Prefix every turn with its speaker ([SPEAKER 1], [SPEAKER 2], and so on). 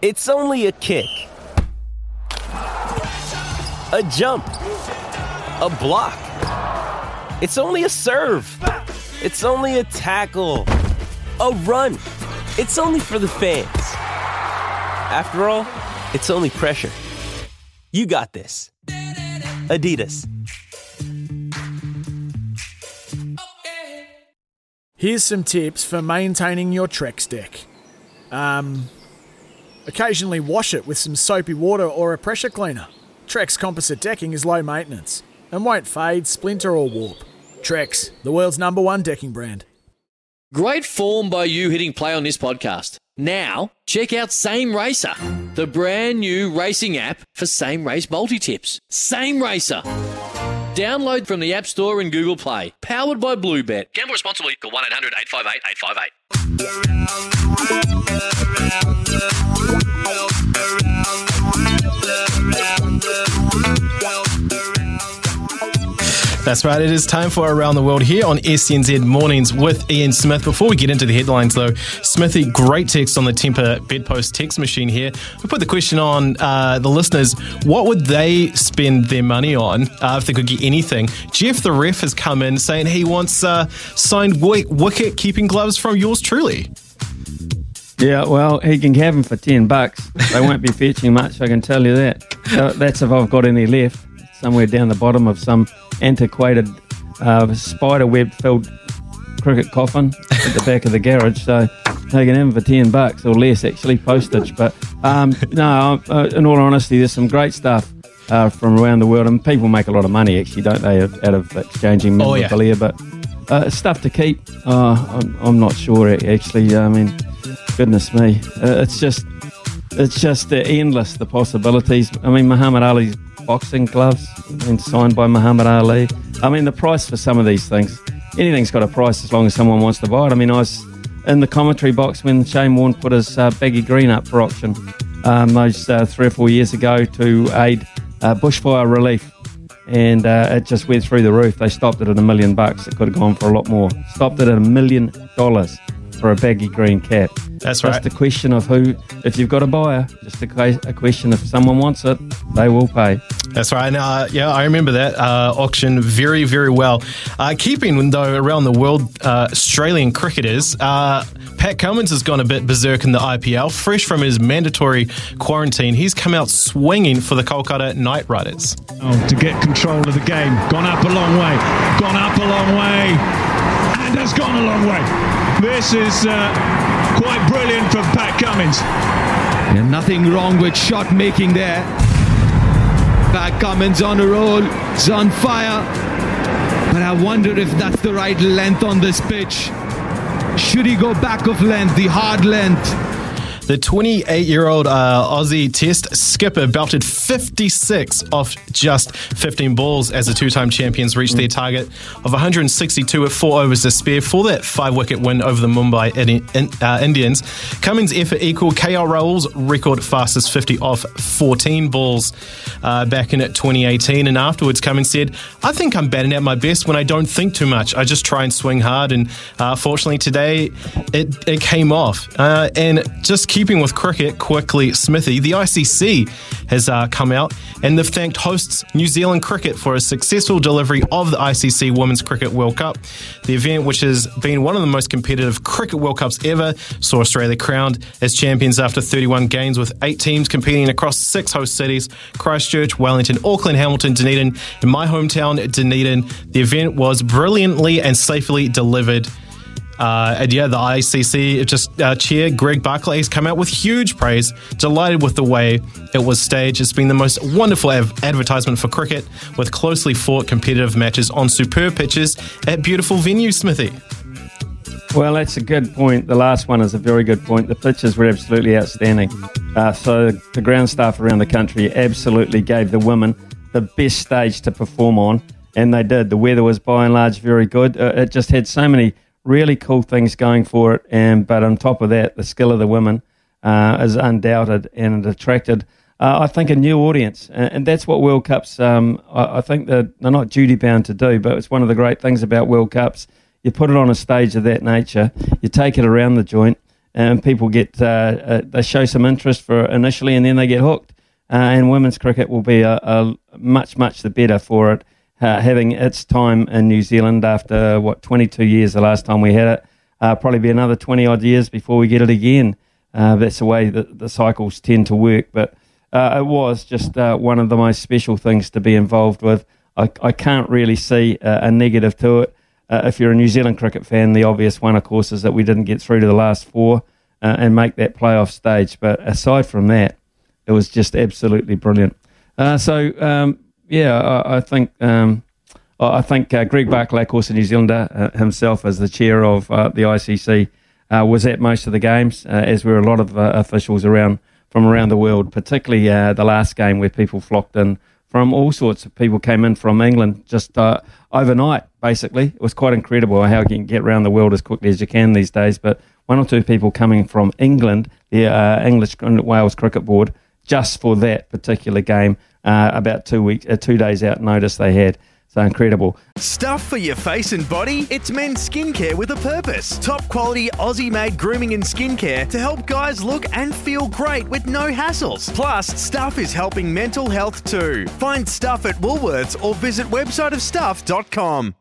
[SPEAKER 1] It's only a kick, a jump, a block. It's only a serve. It's only a tackle, a run. It's only for the fans. After all, it's only pressure. You got this. Adidas.
[SPEAKER 2] Here's some tips for maintaining your Trex deck. Um, occasionally wash it with some soapy water or a pressure cleaner. Trex composite decking is low maintenance and won't fade, splinter, or warp. Trex, the world's number one decking brand.
[SPEAKER 3] Great form by you hitting play on this podcast. Now, check out Same Racer, the brand new racing app for same race multi tips. Same Racer. Download from the App Store and Google Play. Powered by Bluebet. Gamble responsibly. Call 1 800 858 858.
[SPEAKER 4] That's right. It is time for Around the World here on SENZ Mornings with Ian Smith. Before we get into the headlines, though, Smithy, great text on the Temper Bedpost text machine here. We put the question on uh, the listeners what would they spend their money on uh, if they could get anything? Jeff, the ref, has come in saying he wants uh, signed wicket keeping gloves from yours truly.
[SPEAKER 5] Yeah, well, he can have them for 10 bucks. They won't be fetching much, I can tell you that. So that's if I've got any left, somewhere down the bottom of some antiquated uh, spider web filled cricket coffin at the back of the garage. So taking them for 10 bucks or less, actually, postage. But um, no, uh, in all honesty, there's some great stuff. Uh, from around the world, and people make a lot of money, actually, don't they, out of exchanging memorabilia? Oh, yeah. But uh, stuff to keep, uh, I'm, I'm, not sure actually. I mean, goodness me, uh, it's just it's just endless the possibilities. I mean, Muhammad Ali's boxing gloves and signed by Muhammad Ali. I mean, the price for some of these things, anything's got a price as long as someone wants to buy it. I mean, I was in the commentary box when Shane Warne put his uh, baggy green up for auction um, those uh, three or four years ago to aid uh, bushfire relief. And uh, it just went through the roof. They stopped it at a million bucks. It could have gone for a lot more. Stopped it at a million dollars for a baggy green cap.
[SPEAKER 4] That's right.
[SPEAKER 5] Just a question of who, if you've got a buyer, just a, a question if someone wants it, they will pay.
[SPEAKER 4] That's right. And, uh, yeah, I remember that uh, auction very, very well. Uh, keeping, though, around the world, uh, Australian cricketers, uh, Pat Cummins has gone a bit berserk in the IPL. Fresh from his mandatory quarantine, he's come out swinging for the Kolkata Knight Riders.
[SPEAKER 6] Oh, to get control of the game. Gone up a long way. Gone up a long way. And has gone a long way. This is uh, quite brilliant from Pat Cummins.
[SPEAKER 7] Yeah, nothing wrong with shot making there. Pat Cummins on a roll, it's on fire. But I wonder if that's the right length on this pitch. Should he go back of length, the hard length?
[SPEAKER 4] The 28 year old uh, Aussie Test skipper belted 56 off just 15 balls as the two time champions reached their target of 162 with four overs to spare for that five wicket win over the Mumbai uh, Indians. Cummins' effort equaled KL Rahul's record fastest 50 off 14 balls uh, back in 2018. And afterwards, Cummins said, I think I'm batting at my best when I don't think too much. I just try and swing hard. And uh, fortunately, today it, it came off. Uh, and just keep keeping with cricket, quickly, Smithy, the ICC has uh, come out and they've thanked hosts New Zealand Cricket for a successful delivery of the ICC Women's Cricket World Cup. The event, which has been one of the most competitive cricket World Cups ever, saw Australia crowned as champions after 31 games with eight teams competing across six host cities Christchurch, Wellington, Auckland, Hamilton, Dunedin, in my hometown, Dunedin. The event was brilliantly and safely delivered. Uh, and yeah, the ICC just uh, chair Greg Barclay has come out with huge praise, delighted with the way it was staged. It's been the most wonderful av- advertisement for cricket, with closely fought competitive matches on superb pitches at beautiful venues. Smithy.
[SPEAKER 5] Well, that's a good point. The last one is a very good point. The pitches were absolutely outstanding. Uh, so the ground staff around the country absolutely gave the women the best stage to perform on, and they did. The weather was by and large very good. Uh, it just had so many really cool things going for it. And but on top of that, the skill of the women uh, is undoubted and it attracted. Uh, I think a new audience, and, and that's what World Cups. Um, I, I, think that they're not duty bound to do, but it's one of the great things about World Cups. You put it on a stage of that nature, you take it around the joint, and people get uh, uh, they show some interest for initially, and then they get hooked. Uh, and women's cricket will be a, a much much the better for it, uh, having its time in New Zealand after what 22 years the last time we had it. Uh, probably be another 20 odd years before we get it again. Uh, that's the way that the cycles tend to work, but. it was just one of the most special things to be involved with. I, I can't really see a negative to it. Uh, if you're a New Zealand cricket fan, the obvious one, of course, is that we didn't get through to the last four uh, and make that playoff stage. But aside from that, it was just absolutely brilliant. Uh, so um, yeah, I, I think um, I think uh, Greg Barclay, of course, a New Zealander uh, himself, as the chair of uh, the ICC, was at most of the games, as were a lot of officials around from around the world, particularly the last game where people flocked in from all sorts of people came in from England just uh, overnight, basically. It was quite incredible how you can get around the world as quickly as you can these days. But one or two people coming from England, the uh, English Wales Cricket Board, just for that particular game, uh, about two weeks, uh, two days out notice they had. So incredible.
[SPEAKER 8] Stuff for your face and body? It's men's skincare with a purpose. Top quality Aussie made grooming and skincare to help guys look and feel great with no hassles. Plus, Stuff is helping mental health too. Find Stuff at Woolworths or visit websiteofstuff.com.